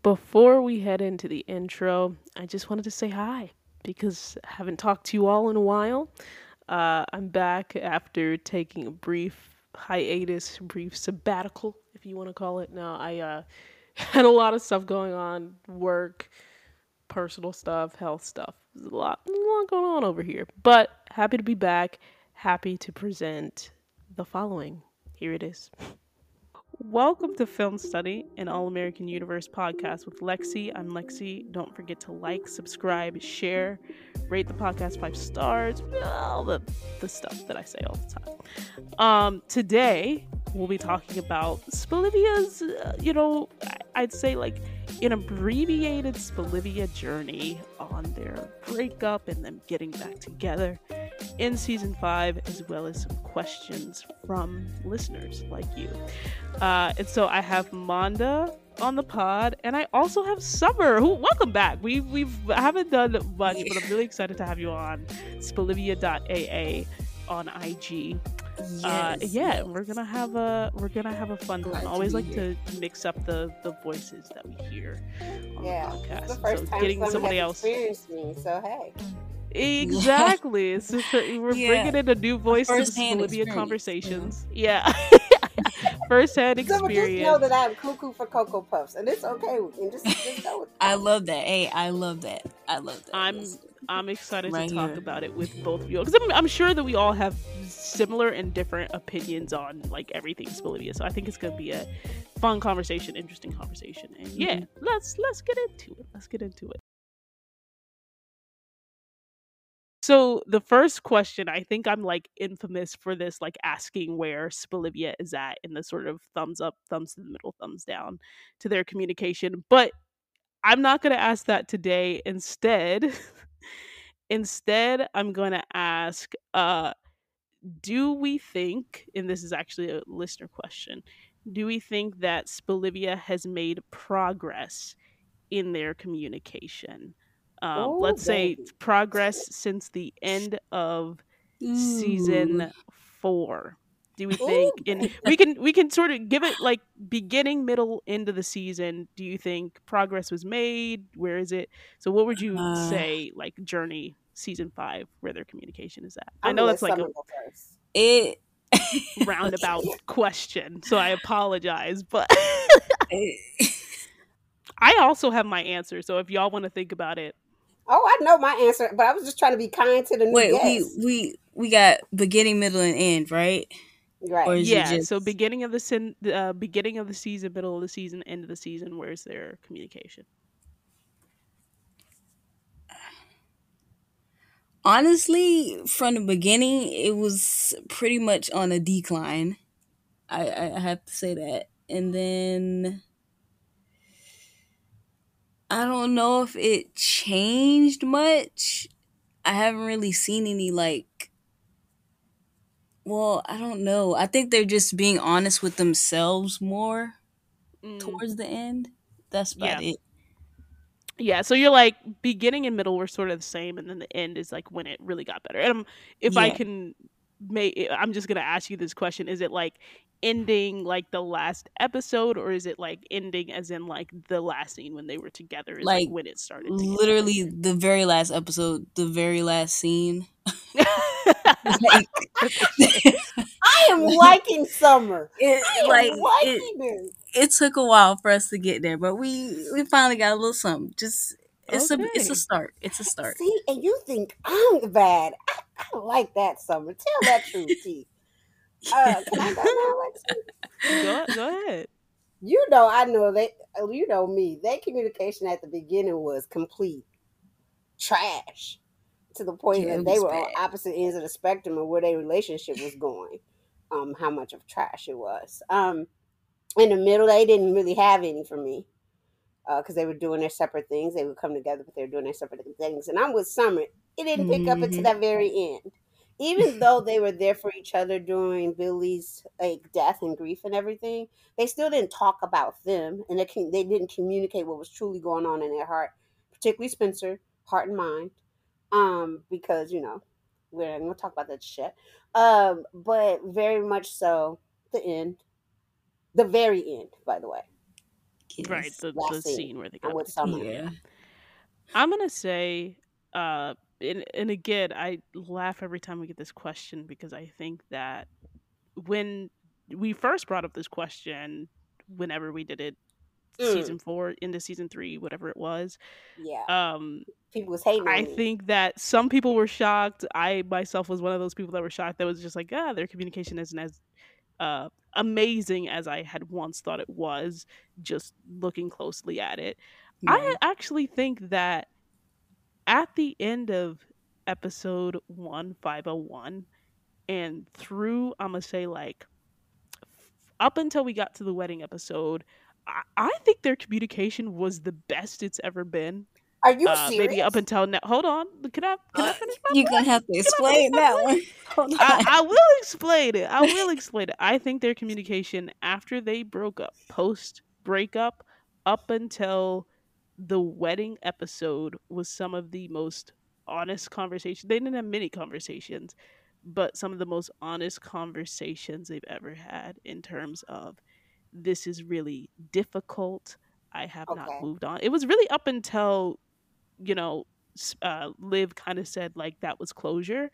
Before we head into the intro, I just wanted to say hi because I haven't talked to you all in a while. Uh, I'm back after taking a brief hiatus, brief sabbatical, if you want to call it. Now, I uh, had a lot of stuff going on work, personal stuff, health stuff. There's a lot, a lot going on over here. But happy to be back. Happy to present the following. Here it is. Welcome to Film Study, an All American Universe podcast with Lexi. I'm Lexi. Don't forget to like, subscribe, share, rate the podcast five stars, all the, the stuff that I say all the time. Um, today, we'll be talking about Spelivia's, uh, you know, I'd say like an abbreviated Spelivia journey on their breakup and them getting back together in season five, as well as some questions from listeners like you. Uh, and so I have Monda on the pod, and I also have Summer. Who welcome back. We we've haven't done much, but I'm really excited to have you on Spelivia.aa on IG. Yes. Uh, yeah, we're gonna have a we're gonna have a fun time. I always like here. to mix up the the voices that we hear on yeah, the podcast. The first so time getting somebody else experienced me, so hey. Exactly. It's just, we're yeah. bringing in a new voice to the Olivia conversations. Yeah. First hand experience. So just know that I'm cuckoo for Cocoa Puffs, and it's okay. We can just, just go I love that. Hey, I love that. I love that. I'm I'm excited right to talk here. about it with both of you because I'm, I'm sure that we all have similar and different opinions on like everything Bolivia. So I think it's gonna be a fun conversation, interesting conversation, and yeah, mm-hmm. let's let's get into it. Let's get into it. So the first question, I think I'm like infamous for this, like asking where Spelivia is at in the sort of thumbs up, thumbs to the middle, thumbs down to their communication. But I'm not to ask that today. Instead, instead, I'm to ask, uh, do we think, and this is actually a listener question, do we think that Spelivia has made progress in their communication? Um, oh, let's say progress since the end of Ooh. season four. Do we think? Ooh. And we can we can sort of give it like beginning, middle, end of the season. Do you think progress was made? Where is it? So, what would you uh, say like journey season five where their communication is at? i know that's like a it roundabout question, so I apologize, but. I also have my answer, so if y'all want to think about it, Oh, I know my answer, but I was just trying to be kind to the new Wait, guests. we we we got beginning, middle, and end, right? Right. yeah. Just... So beginning of the sin, uh, beginning of the season, middle of the season, end of the season. Where's their communication? Honestly, from the beginning, it was pretty much on a decline. I I have to say that, and then I don't know if it changed much. I haven't really seen any like well, I don't know. I think they're just being honest with themselves more mm. towards the end. That's about yeah. it. Yeah, so you're like beginning and middle were sort of the same, and then the end is like when it really got better. And if yeah. I can, may I'm just gonna ask you this question: Is it like ending like the last episode or is it like ending as in like the last scene when they were together like, like, when it started literally the very last episode the very last scene. Like, i am liking summer. It, like it, it, took a while for us to get there but we we finally got a little something. Just it's okay. a it's a start it's a start. See and you think i'm bad. I, I like that summer. Tell that truth T. Uh, can I go now, go, go ahead. You know, I know they. You know me. That communication at the beginning was complete trash to the point yeah, that they were bad. on opposite ends of the spectrum of where their relationship was going. Um, how much of trash it was. Um, in the middle, they didn't really have any for me because uh, they were doing their separate things. They would come together, but they were doing their separate things. And I'm with Summer. It didn't pick mm-hmm. up until that very end even though they were there for each other during Billy's like death and grief and everything, they still didn't talk about them, and they can, they didn't communicate what was truly going on in their heart, particularly Spencer, heart and mind, um, because you know we're not gonna talk about that shit, um, but very much so the end, the very end, by the way. Yes. Right, the, the scene. scene. where they go. with summer. Yeah. I'm gonna say, uh, and, and again, I laugh every time we get this question because I think that when we first brought up this question, whenever we did it, mm. season four into season three, whatever it was, yeah, um, people was hating. I think that some people were shocked. I myself was one of those people that were shocked. That was just like, ah, their communication isn't as uh, amazing as I had once thought it was. Just looking closely at it, yeah. I actually think that at the end of episode 1501 and through i'm gonna say like up until we got to the wedding episode i, I think their communication was the best it's ever been are you uh, serious? Maybe up until now. Hold on. Can I? Can I finish? My? You're gonna have to explain that one. On. I, I, will explain it. I will explain it. I think their communication after they broke up, post breakup, up until the wedding episode was some of the most honest conversations. They didn't have many conversations, but some of the most honest conversations they've ever had in terms of this is really difficult. I have okay. not moved on. It was really up until, you know, uh, Liv kind of said like that was closure.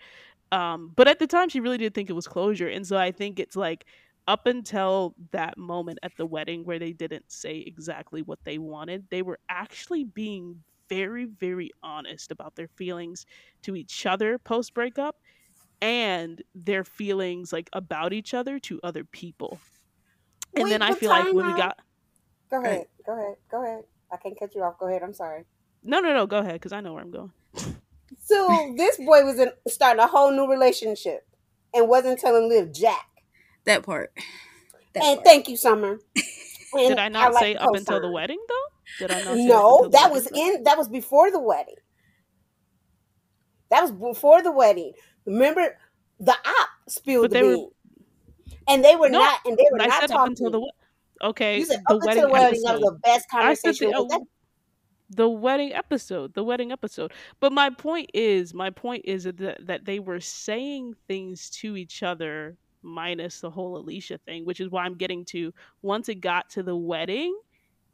Um, but at the time, she really did think it was closure. And so I think it's like up until that moment at the wedding where they didn't say exactly what they wanted, they were actually being very, very honest about their feelings to each other post breakup and their feelings like about each other to other people. And Wait, then I feel like when we got Go ahead. Go ahead. Go ahead. I can't cut you off. Go ahead. I'm sorry. No, no, no. Go ahead because I know where I'm going. so this boy was in, starting a whole new relationship and wasn't telling Liv Jack. That part. That and part. thank you, Summer. And Did I not I like say up until the wedding though? Did I not? no, that was in. That was before the wedding. That was before the wedding. Remember, the op spilled the beans, and they were no, not. And they were not talking. Up until the, okay, you said the wedding, the wedding that was the best conversation. The, the wedding episode the wedding episode but my point is my point is that, that they were saying things to each other minus the whole Alicia thing, which is why I'm getting to once it got to the wedding,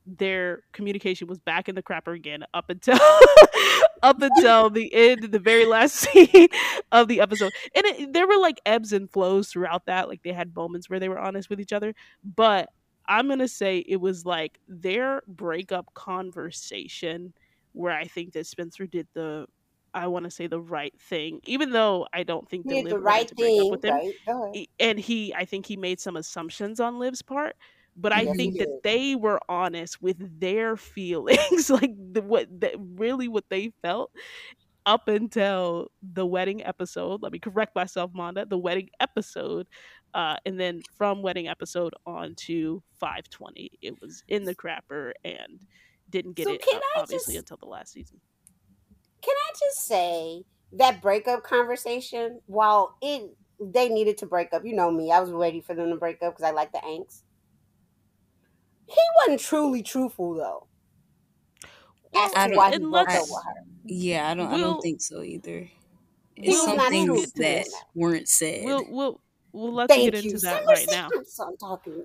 their communication was back in the crapper again up until up until the end the very last scene of the episode. And it, there were like ebbs and flows throughout that like they had moments where they were honest with each other but i'm gonna say it was like their breakup conversation where i think that spencer did the I want to say the right thing, even though I don't think the, the right thing. with him. Right. And he, I think he made some assumptions on Liv's part, but I yes, think that they were honest with their feelings, like the, what the, really what they felt up until the wedding episode. Let me correct myself, Monda. The wedding episode, uh, and then from wedding episode on to 520, it was in the crapper and didn't get so it obviously just... until the last season just say that breakup conversation, while it they needed to break up, you know me, I was ready for them to break up because I like the angst. He wasn't truly truthful though. As to why he broke up with her. Yeah, I don't. We'll, I don't think so either. It's some things that weren't said. We'll, we'll, we'll let's Thank get into you. that right now. I'm talking.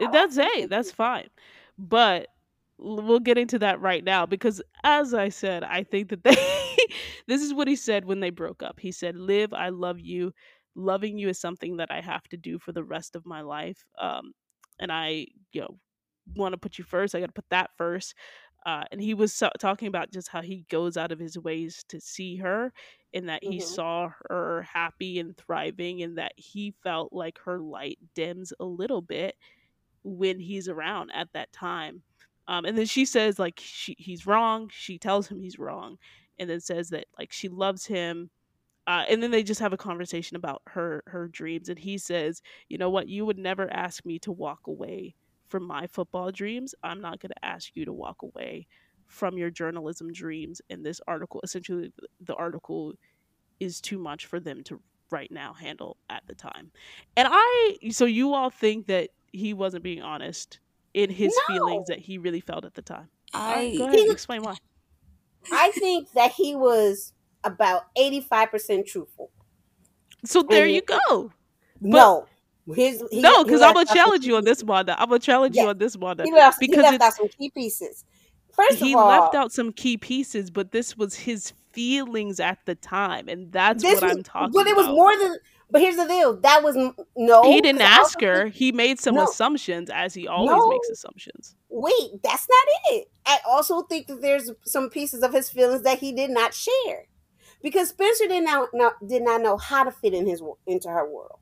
Eh, that's hey, that's fine. But we'll get into that right now because as i said i think that they this is what he said when they broke up. He said liv i love you. Loving you is something that i have to do for the rest of my life um and i you know want to put you first. I got to put that first. Uh, and he was so- talking about just how he goes out of his ways to see her and that he mm-hmm. saw her happy and thriving and that he felt like her light dims a little bit when he's around at that time. Um, and then she says like she, he's wrong. She tells him he's wrong, and then says that like she loves him. Uh, and then they just have a conversation about her her dreams, and he says, "You know what? You would never ask me to walk away from my football dreams. I'm not going to ask you to walk away from your journalism dreams." And this article, essentially, the article is too much for them to right now handle at the time. And I, so you all think that he wasn't being honest in his no. feelings that he really felt at the time. I go ahead he, explain why. I think that he was about eighty five percent truthful. So there and, you go. But, no, His, he, no, because I'm gonna challenge you on this one. I'm gonna challenge you on this one he left, because he left out some key pieces. First he all, left out some key pieces, but this was his feelings at the time, and that's what was, I'm talking. About. But it was about. more than. But here's the deal: that was no. He didn't ask her. He made some no, assumptions, as he always no, makes assumptions. Wait, that's not it. I also think that there's some pieces of his feelings that he did not share, because Spencer did not, not did not know how to fit in his into her world.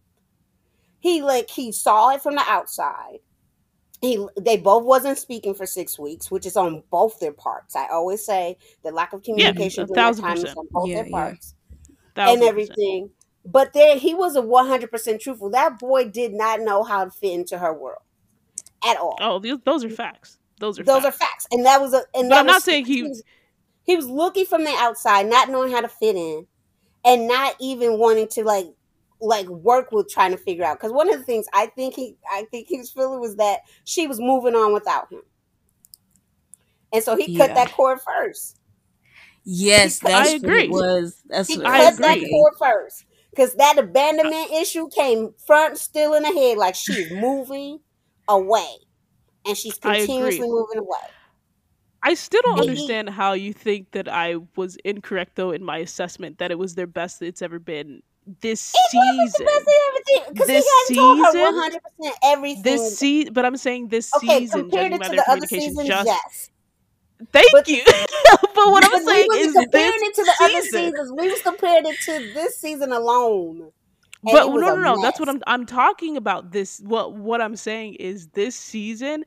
He like he saw it from the outside he they both wasn't speaking for six weeks, which is on both their parts. I always say the lack of communication yeah, during time is on both yeah, their parts yeah. and everything. But there, he was a one hundred percent truthful. That boy did not know how to fit into her world at all. Oh, those are facts. Those are those facts. are facts, and that was a. And but I'm was, not saying he, he was, he was looking from the outside, not knowing how to fit in, and not even wanting to like like work with trying to figure out because one of the things I think he I think he was feeling was that she was moving on without him, and so he yeah. cut that cord first. Yes, cut, I agree. was that's he cut that cord first because that abandonment issue came front still in the head, like she's moving away, and she's continuously moving away. I still don't understand how you think that I was incorrect though in my assessment that it was their best it's ever been this season. This season, one hundred percent everything. This season, but I'm saying this okay, season, judging by their communication, seasons, just yes. Thank but, you. but what I'm saying is comparing it to the season. other seasons. We was comparing it to this season alone. But no, no, no. Mess. That's what I'm. I'm talking about. This. What what I'm saying is this season.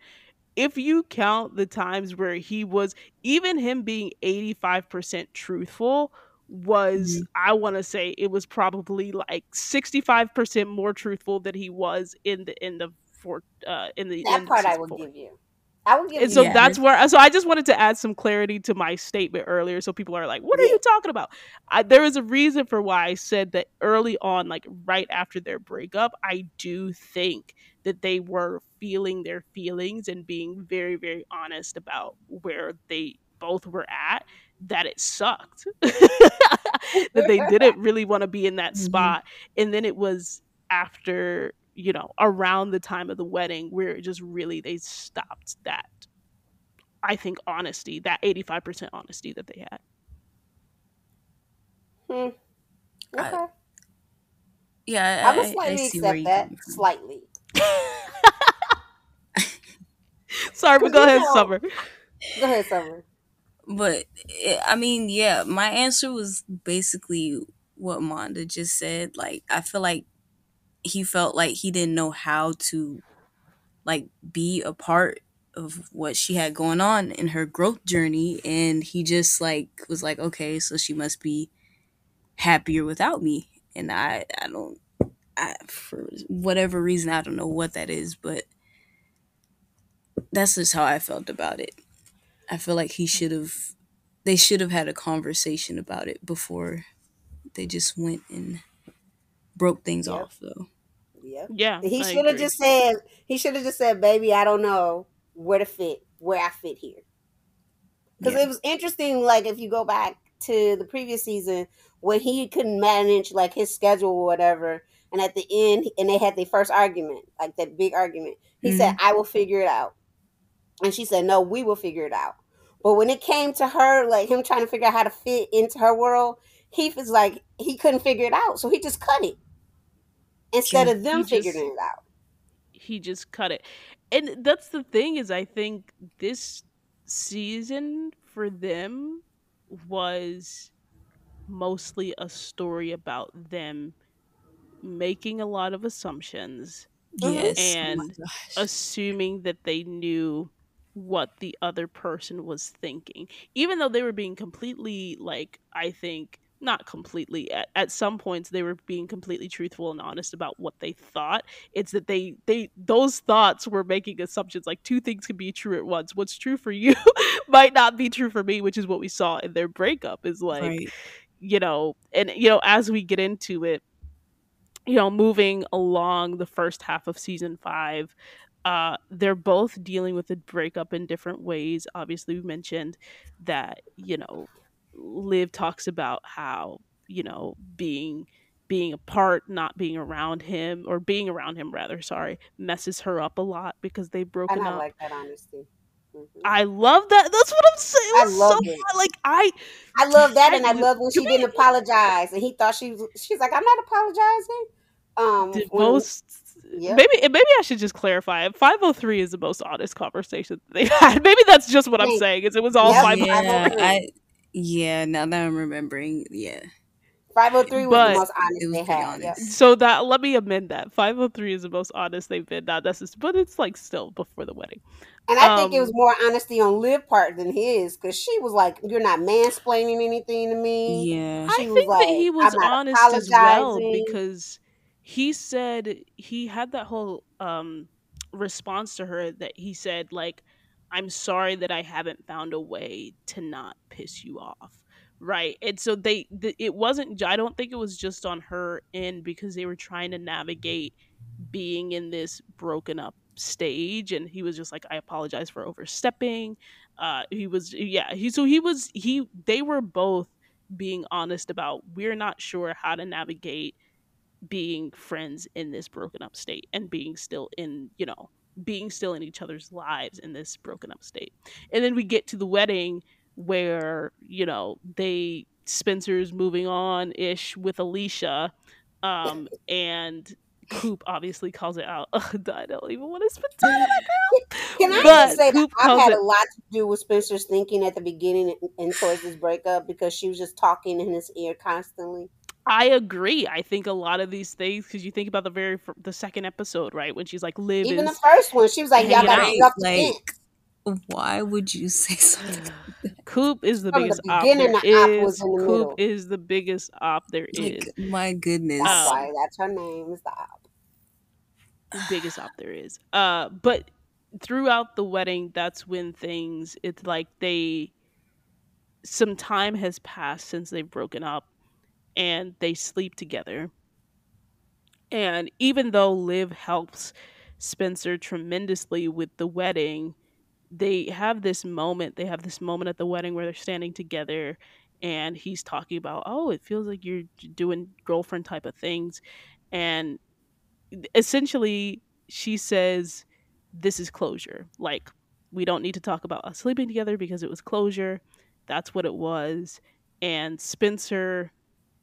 If you count the times where he was, even him being 85% truthful, was mm-hmm. I want to say it was probably like 65% more truthful than he was in the in the for uh in the that part I will four. give you. I will give and you so yeah. that's where so I just wanted to add some clarity to my statement earlier so people are like what are you talking about I, there is a reason for why I said that early on like right after their breakup I do think that they were feeling their feelings and being very very honest about where they both were at that it sucked that they didn't really want to be in that mm-hmm. spot and then it was after you know around the time of the wedding where it just really they stopped that i think honesty that 85% honesty that they had. Hmm. okay. I, yeah i, I would slightly I accept that slightly. Sorry but go ahead know, summer. Go ahead summer. But I mean, yeah, my answer was basically what Monda just said. Like, I feel like he felt like he didn't know how to like be a part of what she had going on in her growth journey and he just like was like okay so she must be happier without me and i i don't i for whatever reason i don't know what that is but that's just how i felt about it I feel like he should have they should have had a conversation about it before they just went and broke things yep. off though. Yeah. He should have just said he should have just said, Baby, I don't know where to fit, where I fit here. Because yeah. it was interesting, like if you go back to the previous season when he couldn't manage like his schedule or whatever, and at the end and they had their first argument, like that big argument. He mm-hmm. said, I will figure it out. And she said, No, we will figure it out. But when it came to her, like him trying to figure out how to fit into her world, he was like, he couldn't figure it out. So he just cut it instead yeah, of them figuring it out. He just cut it. And that's the thing is I think this season for them was mostly a story about them making a lot of assumptions mm-hmm. yes. Oh and oh assuming that they knew what the other person was thinking even though they were being completely like i think not completely at, at some points they were being completely truthful and honest about what they thought it's that they they those thoughts were making assumptions like two things can be true at once what's true for you might not be true for me which is what we saw in their breakup is like right. you know and you know as we get into it you know moving along the first half of season 5 uh, they're both dealing with the breakup in different ways. Obviously, we mentioned that, you know, Liv talks about how, you know, being being apart, not being around him, or being around him rather, sorry, messes her up a lot because they've broken and I up. like that honesty. Mm-hmm. I love that. That's what I'm saying. It I love so, it. Like I, I love that, I, and I love when she didn't apologize, and he thought she was. She's like, I'm not apologizing. Um, the most. Yep. Maybe maybe I should just clarify. Five hundred three is the most honest conversation they had. Maybe that's just what I'm saying. Is it was all yep. five hundred oh three. Yeah, yeah, now that I'm remembering, yeah. 503 was but the most honest they had. Yep. So that let me amend that. 503 is the most honest they've been. Not necessarily, but it's like still before the wedding. And I um, think it was um, more honesty on Liv part than his because she was like, "You're not mansplaining anything to me." Yeah, she I think like, that he was honest as well because he said he had that whole um response to her that he said like, "I'm sorry that I haven't found a way to not piss you off." right and so they the, it wasn't i don't think it was just on her end because they were trying to navigate being in this broken up stage and he was just like i apologize for overstepping uh he was yeah he so he was he they were both being honest about we're not sure how to navigate being friends in this broken up state and being still in you know being still in each other's lives in this broken up state and then we get to the wedding where you know they Spencer's moving on ish with Alicia, um, and Coop obviously calls it out. I don't even want to spend time with that girl. Can I but just say Coop that I've had it... a lot to do with Spencer's thinking at the beginning and towards this breakup because she was just talking in his ear constantly. I agree. I think a lot of these things because you think about the very the second episode, right, when she's like, "Liv." Even the first one, she was like, "Y'all got to up like, why would you say something? Coop is the From biggest the op there the is. Op the Coop is the biggest op there is. Like, my goodness. That's um, why that's her name is the op. Biggest op there is. Uh, but throughout the wedding, that's when things. It's like they. Some time has passed since they've broken up, and they sleep together. And even though Liv helps Spencer tremendously with the wedding they have this moment they have this moment at the wedding where they're standing together and he's talking about oh it feels like you're doing girlfriend type of things. And essentially she says this is closure. Like we don't need to talk about us sleeping together because it was closure. That's what it was. And spencer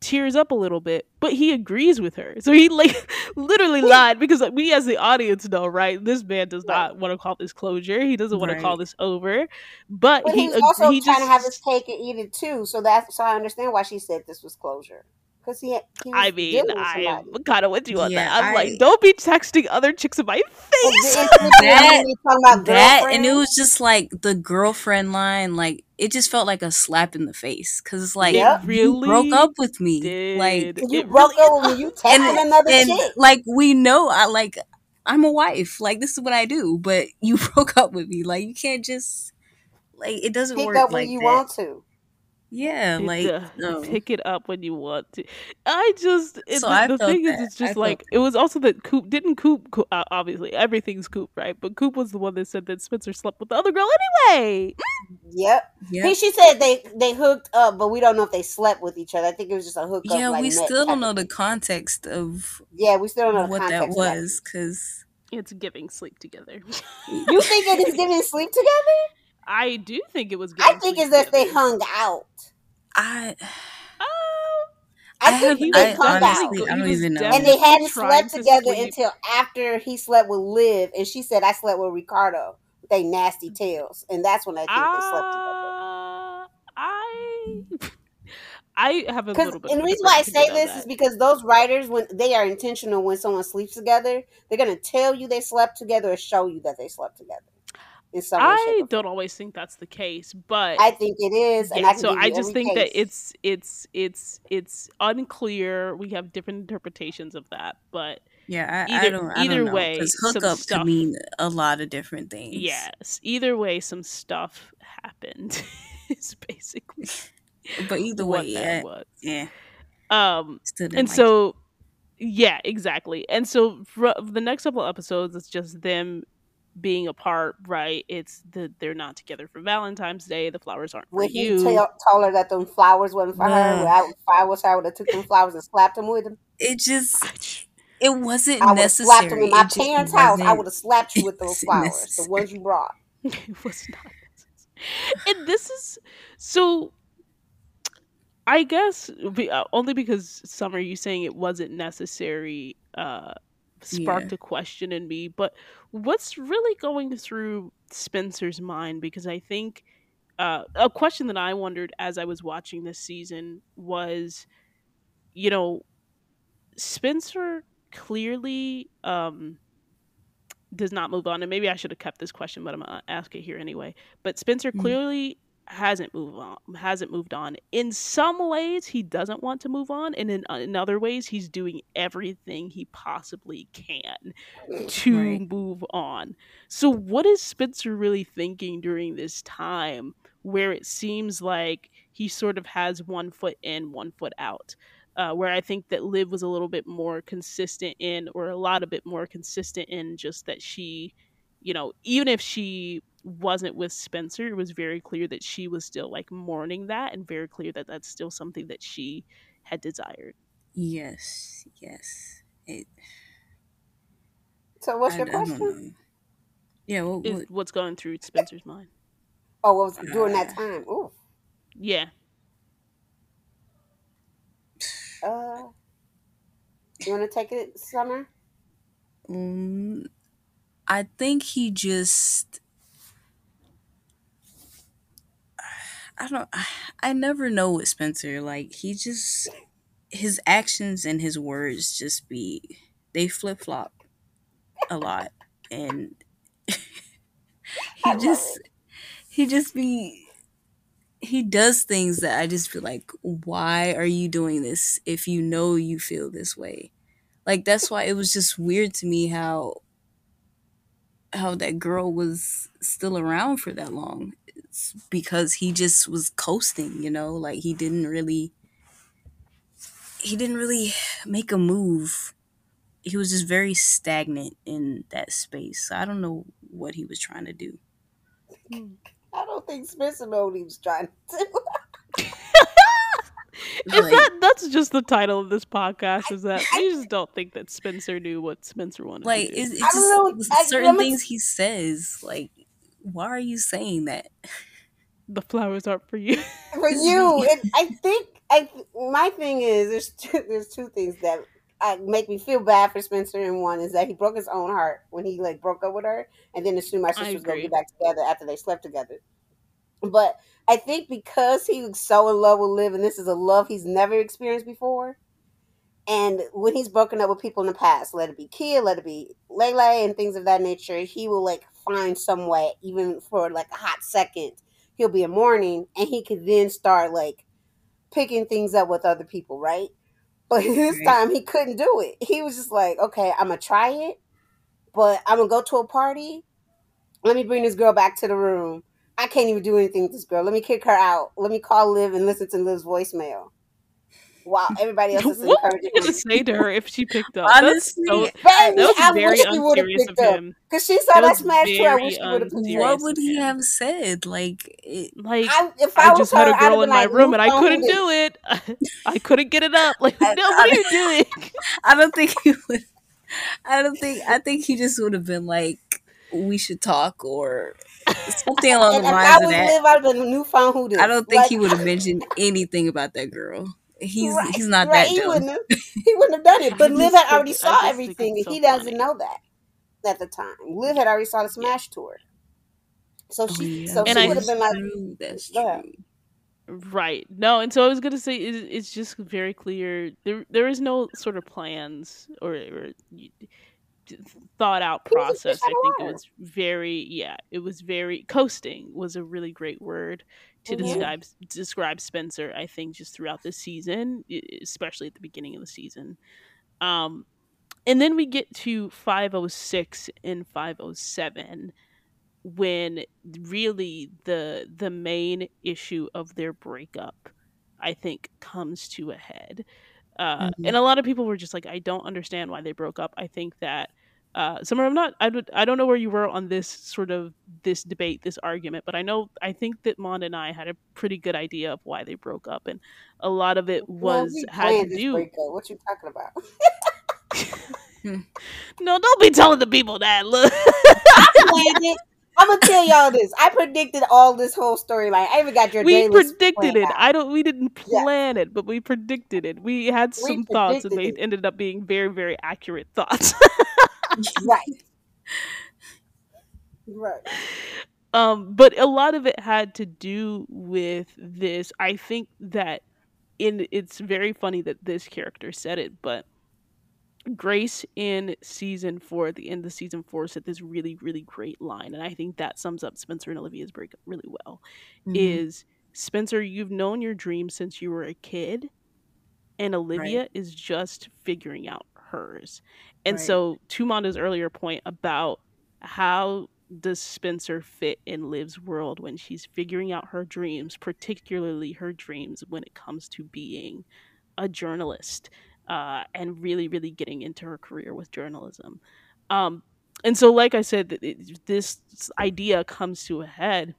tears up a little bit, but he agrees with her. So he like literally lied because like, we as the audience know, right? This man does right. not want to call this closure. He doesn't want right. to call this over. But, but he, he's also he trying just, to have his cake and eat it too. So that's so I understand why she said this was closure because he, he I mean, I'm kind of with you on yeah, that. I'm I, like, don't be texting other chicks in my face. that, that and it was just like the girlfriend line. Like it just felt like a slap in the face because it's like yep. really broke up with me. Did. Like you broke really, up with me. you texting another and, chick. Like we know, I like. I'm a wife. Like this is what I do. But you broke up with me. Like you can't just like it doesn't Pick work up like you that. want to. Yeah, like no. pick it up when you want to. I just it, so the, I the thing that. is, it's just I like it was also that Coop didn't Coop, Coop uh, obviously everything's Coop right, but Coop was the one that said that Spencer slept with the other girl anyway. Yep. yep. She said they they hooked up, but we don't know if they slept with each other. I think it was just a hook Yeah, like we still don't know the context of. Yeah, we still don't know what that was because it's giving sleep together. you think it is giving sleep together? I do think it was. Good. I think it's that they hung out. I. Oh. I, I think he I, honestly, out. I don't even know. And they hadn't slept together to until after he slept with Liv, and she said, "I slept with Ricardo." They nasty tails, and that's when I think uh, they slept together. Uh, I. I have a little bit. And the reason why I say this that. is because those writers, when they are intentional, when someone sleeps together, they're going to tell you they slept together or show you that they slept together in some I don't always think that's the case, but I think it is. Yeah, I so I just think case. that it's it's it's it's unclear. We have different interpretations of that, but yeah, I, either, I don't, I either don't way, because hookup stuff, could mean a lot of different things. Yes, either way, some stuff happened. It's basically, but either way, yeah, was. yeah. Um, and like so. It. Yeah, exactly. And so for the next couple episodes, it's just them being apart, right? It's the they're not together for Valentine's Day. The flowers aren't when for you. he tell, told her that them flowers wasn't for her, if I was her, I would have took them flowers and slapped him with them. It just it wasn't I necessary. Slapped him in my parents' house. I would have slapped you with those flowers, necessary. the ones you brought. it was not necessary. And this is so. I guess uh, only because Summer, you saying it wasn't necessary, uh, sparked yeah. a question in me. But what's really going through Spencer's mind? Because I think uh, a question that I wondered as I was watching this season was, you know, Spencer clearly um, does not move on. And maybe I should have kept this question, but I'm gonna ask it here anyway. But Spencer mm-hmm. clearly hasn't moved on hasn't moved on. In some ways he doesn't want to move on and in, in other ways he's doing everything he possibly can to right. move on. So what is spencer really thinking during this time where it seems like he sort of has one foot in one foot out? Uh, where i think that liv was a little bit more consistent in or a lot a bit more consistent in just that she you know even if she wasn't with Spencer, it was very clear that she was still like mourning that and very clear that that's still something that she had desired. Yes, yes. It, so what's I, your question? Yeah, what, what, what's going through Spencer's mind? Oh, what was during that time? Ooh. Yeah. Uh, you want to take it, Summer? Um, I think he just I don't I never know with Spencer. Like he just his actions and his words just be they flip flop a lot and he just he just be he does things that I just feel like why are you doing this if you know you feel this way? Like that's why it was just weird to me how how that girl was still around for that long because he just was coasting, you know, like he didn't really he didn't really make a move. He was just very stagnant in that space. I don't know what he was trying to do. I don't think Spencer knew what he was trying to do. is like, that that's just the title of this podcast? Is that I, just don't think that Spencer knew what Spencer wanted like, to do. It's, it's just certain things he says. Like why are you saying that? The flowers aren't for you. for you, and I think I my thing is there's two, there's two things that uh, make me feel bad for Spencer, and one is that he broke his own heart when he like broke up with her, and then assumed my sister was gonna get back together after they slept together. But I think because he was so in love with Liv, and this is a love he's never experienced before, and when he's broken up with people in the past, let it be Kia, let it be Lele, and things of that nature, he will like find some way, even for like a hot second, he'll be in mourning, and he could then start like picking things up with other people, right? But this right. time he couldn't do it. He was just like, okay, I'm gonna try it, but I'm gonna go to a party. Let me bring this girl back to the room. I can't even do anything with this girl. Let me kick her out. Let me call Liv and listen to Liv's voicemail while everybody else is what encouraging What would say to her if she picked up? Honestly, so, that was I very unserious of him. Because she saw that, that smash too. I wish she would have What would he have said? Like, it, like I, if I, I just had a girl in my like, room and I couldn't do it. I couldn't get it up. Like, I, no, what are you doing? I don't think he would. I don't think. I think he just would have been like, "We should talk," or something along the lines of that. Live, I'd been newfound who I don't think like, he would have mentioned anything about that girl he's right, he's not right. that he wouldn't, have, he wouldn't have done it. But Liv had already saw everything, and so he doesn't funny. know that at the time. Liv had already saw the Smash yeah. tour, so oh, she oh, yeah. so and she would have been like, "That's true." Right. No, and so I was gonna say it, it's just very clear there there is no sort of plans or, or thought out process. I think it was very yeah, it was very coasting was a really great word to mm-hmm. describe describe Spencer. I think just throughout the season, especially at the beginning of the season. Um, and then we get to 506 and 507 when really the the main issue of their breakup I think comes to a head. Uh, mm-hmm. and a lot of people were just like I don't understand why they broke up. I think that uh, Summer, I'm not. I don't. I don't know where you were on this sort of this debate, this argument, but I know. I think that Mon and I had a pretty good idea of why they broke up, and a lot of it was well, had to do. What you talking about? no, don't be telling the people that. Look, I planned it. I'm gonna tell y'all this. I predicted all this whole storyline. I even got your. We predicted it. Out. I don't. We didn't plan yeah. it, but we predicted it. We had some we thoughts, and they it. ended up being very, very accurate thoughts. right. Right. Um, but a lot of it had to do with this. I think that in it's very funny that this character said it, but Grace in season four, at the end of season four, said this really, really great line, and I think that sums up Spencer and Olivia's breakup really well. Mm-hmm. Is Spencer, you've known your dream since you were a kid, and Olivia right. is just figuring out hers. And right. so, to Monda's earlier point about how does Spencer fit in Liv's world when she's figuring out her dreams, particularly her dreams when it comes to being a journalist uh, and really, really getting into her career with journalism. Um, and so, like I said, it, this idea comes to a head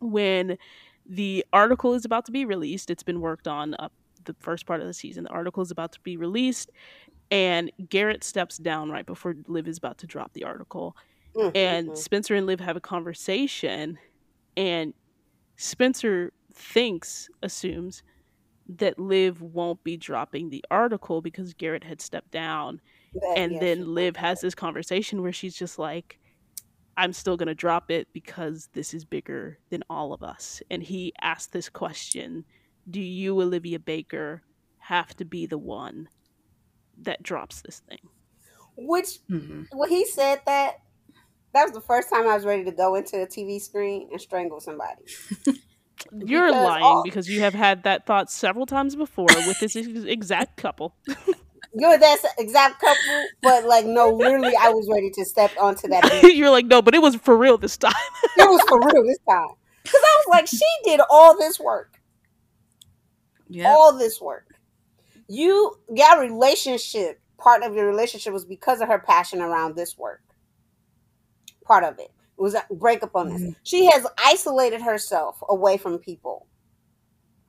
when the article is about to be released. It's been worked on up the first part of the season. The article is about to be released, and Garrett steps down right before Liv is about to drop the article. Mm-hmm. And Spencer and Liv have a conversation, and Spencer thinks, assumes that Liv won't be dropping the article because Garrett had stepped down. and yeah, then Liv has this conversation where she's just like, I'm still going to drop it because this is bigger than all of us. And he asked this question Do you, Olivia Baker, have to be the one that drops this thing? Which, mm-hmm. when he said that, that was the first time I was ready to go into a TV screen and strangle somebody. You're because lying all... because you have had that thought several times before with this exact couple. You're that exact couple, but like no, literally, I was ready to step onto that. You're like, no, but it was for real this time. it was for real this time because I was like, she did all this work, yeah, all this work. You, your relationship, part of your relationship was because of her passion around this work. Part of it was a breakup on this. Mm-hmm. She has isolated herself away from people,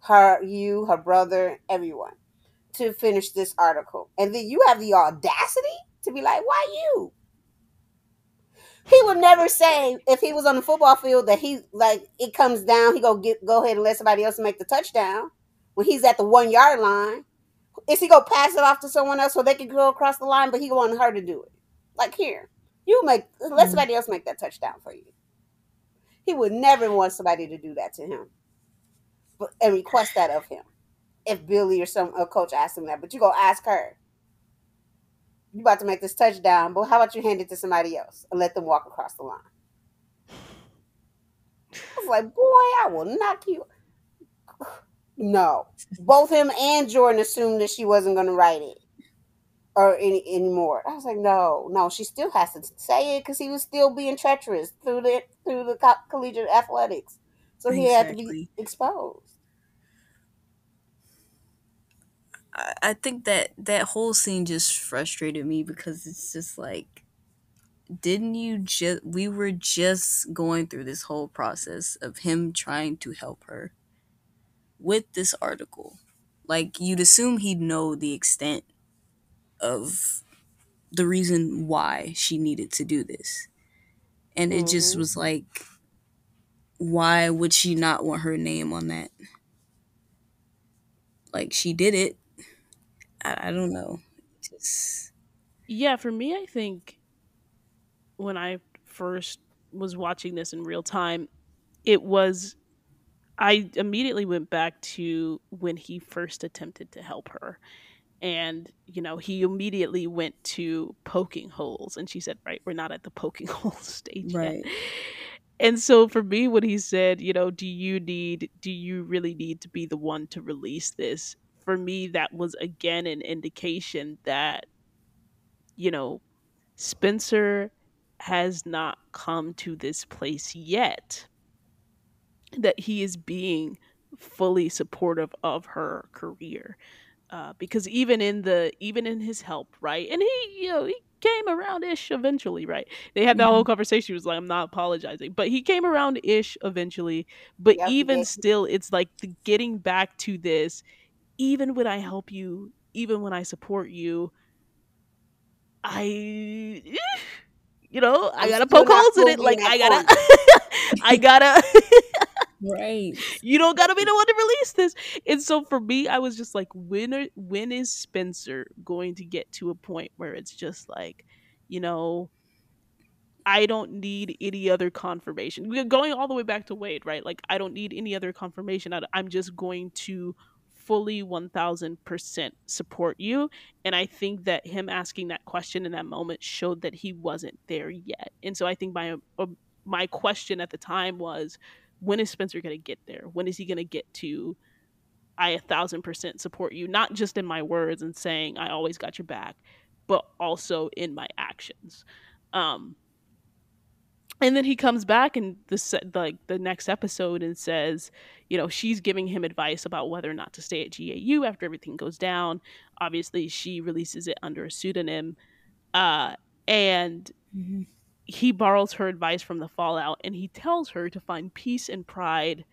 her, you, her brother, everyone, to finish this article. And then you have the audacity to be like, why you? He would never say if he was on the football field that he like it comes down, he go get go ahead and let somebody else make the touchdown. When he's at the one yard line, is he go pass it off to someone else so they can go across the line, but he want her to do it? Like here, you make let mm-hmm. somebody else make that touchdown for you. He would never want somebody to do that to him, but and request that of him. If Billy or some coach asked him that, but you go ask her. You about to make this touchdown, but how about you hand it to somebody else and let them walk across the line? I was like, boy, I will knock you. No, both him and Jordan assumed that she wasn't going to write it or any anymore. I was like, no, no, she still has to say it because he was still being treacherous through the through the co- collegiate athletics, so he had to be exposed. I think that that whole scene just frustrated me because it's just like, didn't you just? We were just going through this whole process of him trying to help her with this article. Like you'd assume he'd know the extent of the reason why she needed to do this. And it just mm-hmm. was like, why would she not want her name on that? Like, she did it. I, I don't know. Just. Yeah, for me, I think when I first was watching this in real time, it was. I immediately went back to when he first attempted to help her and you know he immediately went to poking holes and she said right we're not at the poking holes stage right. yet and so for me when he said you know do you need do you really need to be the one to release this? For me that was again an indication that you know spencer has not come to this place yet that he is being fully supportive of her career uh, because even in the even in his help, right? And he, you know, he came around ish eventually, right? They had that mm-hmm. whole conversation. He was like, I'm not apologizing. But he came around ish eventually. But yep, even still, it's like the getting back to this, even when I help you, even when I support you, I you know, I gotta poke holes in it. Like I gotta I gotta Right. You don't gotta be the one to release this. And so for me, I was just like, when are, when is Spencer going to get to a point where it's just like, you know, I don't need any other confirmation. We're going all the way back to Wade, right? Like I don't need any other confirmation. I'm just going to fully 1000% support you. And I think that him asking that question in that moment showed that he wasn't there yet. And so I think my uh, my question at the time was when is Spencer going to get there? When is he going to get to I a thousand percent support you, not just in my words and saying I always got your back, but also in my actions. Um, and then he comes back in the like the next episode and says, you know, she's giving him advice about whether or not to stay at GAU after everything goes down. Obviously, she releases it under a pseudonym, uh, and mm-hmm he borrows her advice from the fallout and he tells her to find peace and pride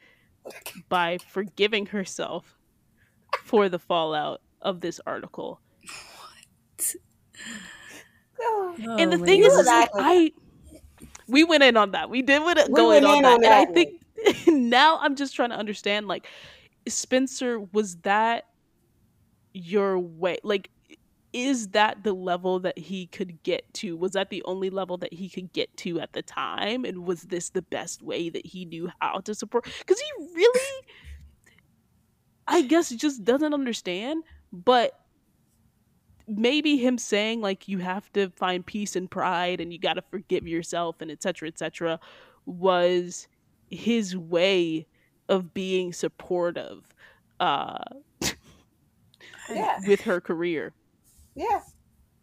by forgiving herself for the fallout of this article. What? Oh, and the thing is, is I we went in on that. We did we go in on that. and I think now I'm just trying to understand like Spencer was that your way like is that the level that he could get to? Was that the only level that he could get to at the time? And was this the best way that he knew how to support? Because he really, I guess, just doesn't understand. But maybe him saying like you have to find peace and pride and you got to forgive yourself and etc etc was his way of being supportive uh yeah. with her career yeah.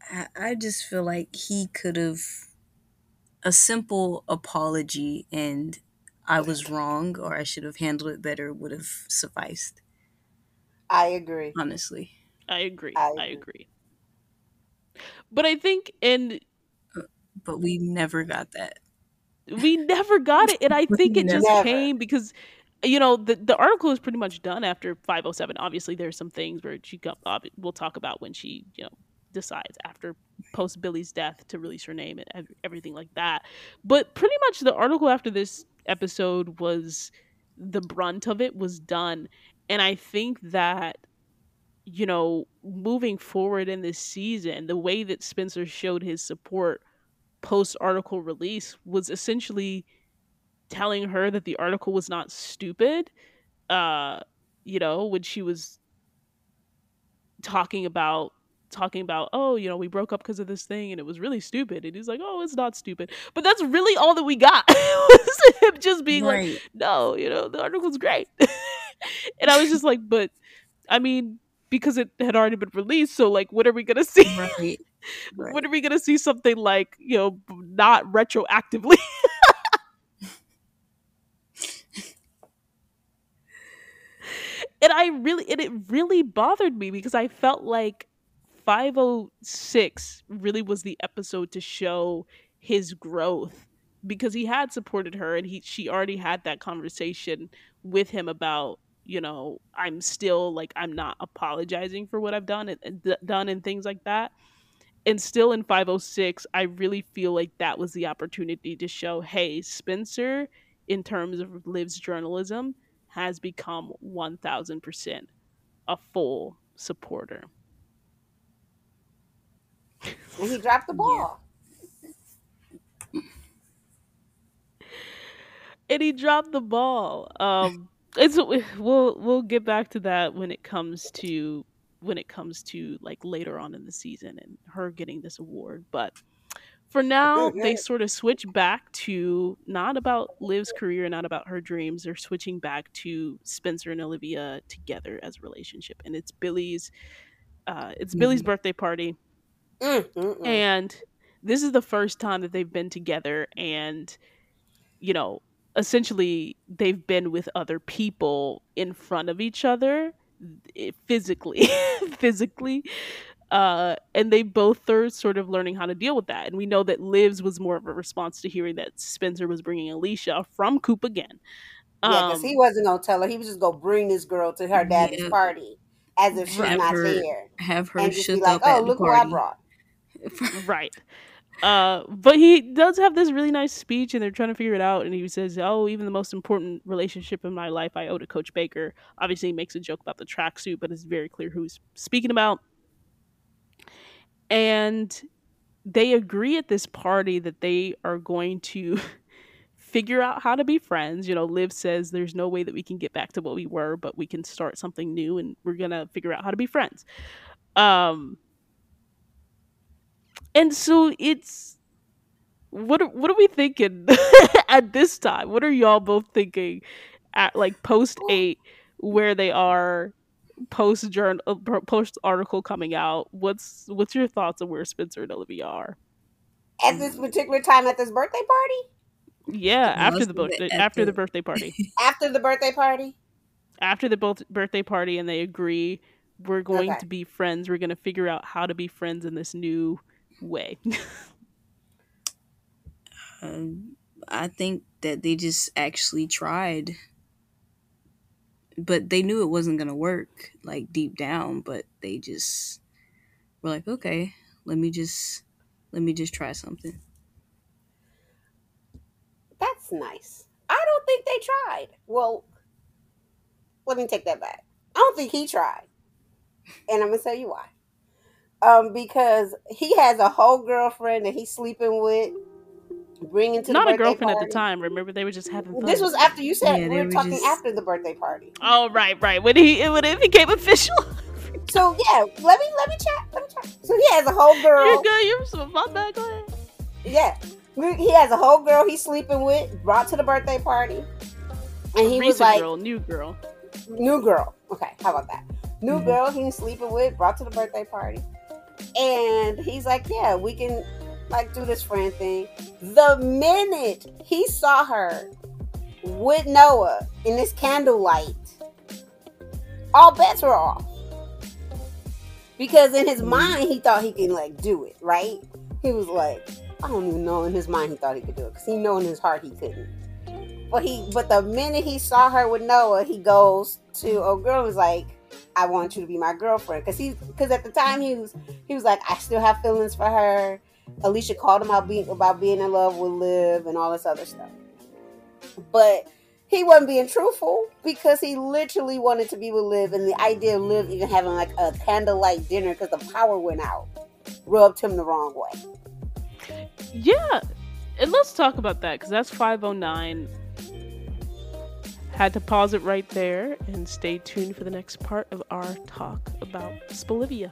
I, I just feel like he could have a simple apology and I was wrong or I should have handled it better would have sufficed. I agree. Honestly. I agree. I agree. I agree. But I think and uh, but we never got that. We never got it and I think it just never. came because you know the the article is pretty much done after 507 obviously there's some things where she we'll talk about when she you know decides after post billy's death to release her name and everything like that. But pretty much the article after this episode was the brunt of it was done. And i think that you know moving forward in this season the way that spencer showed his support post article release was essentially telling her that the article was not stupid. Uh, you know, when she was talking about talking about oh you know we broke up because of this thing and it was really stupid and he's like oh it's not stupid but that's really all that we got was him just being right. like no you know the article's great and i was just like but i mean because it had already been released so like what are we gonna see right. Right. when are we gonna see something like you know not retroactively and I really and it really bothered me because I felt like 506 really was the episode to show his growth because he had supported her and he she already had that conversation with him about you know I'm still like I'm not apologizing for what I've done and, done and things like that. And still in 506 I really feel like that was the opportunity to show hey Spencer in terms of Liv's journalism has become 1000% a full supporter. And he dropped the ball. Yeah. and he dropped the ball. Um it's we'll we'll get back to that when it comes to when it comes to like later on in the season and her getting this award, but for now, they sort of switch back to not about Liv's career, not about her dreams. They're switching back to Spencer and Olivia together as a relationship, and it's Billy's. Uh, it's mm-hmm. Billy's birthday party, mm-hmm. and this is the first time that they've been together, and you know, essentially, they've been with other people in front of each other, physically, physically. Uh, and they both are sort of learning how to deal with that. And we know that Liv's was more of a response to hearing that Spencer was bringing Alicia from Coop again. Yeah, because um, he wasn't gonna tell her. He was just gonna bring this girl to her dad's yeah. party as if she's have not her, there. Have her and just be like, "Oh, look who I brought." right. Uh, but he does have this really nice speech, and they're trying to figure it out. And he says, "Oh, even the most important relationship in my life, I owe to Coach Baker." Obviously, he makes a joke about the tracksuit, but it's very clear who he's speaking about. And they agree at this party that they are going to figure out how to be friends. You know, Liv says there's no way that we can get back to what we were, but we can start something new and we're going to figure out how to be friends. Um and so it's what are, what are we thinking at this time? What are y'all both thinking at like post 8 where they are post journal uh, post article coming out? What's what's your thoughts on where Spencer and Olivia are? At this particular time at this birthday party? Yeah, after the birthday after the birthday party. after the birthday party. After the both birthday party, and they agree we're going okay. to be friends. We're going to figure out how to be friends in this new way. um, I think that they just actually tried, but they knew it wasn't to work, like deep down. But they just were like, okay, let me just let me just try something. That's nice. I don't think they tried. Well, let me take that back. I don't think he tried. And I'm to tell you why. Um, because he has a whole girlfriend that he's sleeping with, bringing to not a girlfriend party. at the time. Remember, they were just having fun. This was after you said yeah, we were, were talking just... after the birthday party. Oh right, right. When he when it became official. so yeah, let me let me chat. Let me chat. So he has a whole girl. You're good. You're so my bad. Go ahead. Yeah, he has a whole girl he's sleeping with, brought to the birthday party, and he was like, girl, "New girl, new girl." Okay, how about that? New mm-hmm. girl he's sleeping with, brought to the birthday party, and he's like, "Yeah, we can like do this friend thing." The minute he saw her with Noah in this candlelight, all bets were off. Because in his mind, he thought he can like do it, right? He was like, I don't even know. In his mind, he thought he could do it because he know in his heart he couldn't. But he, but the minute he saw her with Noah, he goes to a girl was like, "I want you to be my girlfriend." Because he, because at the time he was, he was like, "I still have feelings for her." Alicia called him out about being in love with Liv and all this other stuff. But he wasn't being truthful because he literally wanted to be with Liv, and the idea of Liv even having like a candlelight dinner because the power went out rubbed him the wrong way. Yeah, and let's talk about that because that's 509. Had to pause it right there and stay tuned for the next part of our talk about Spelivia.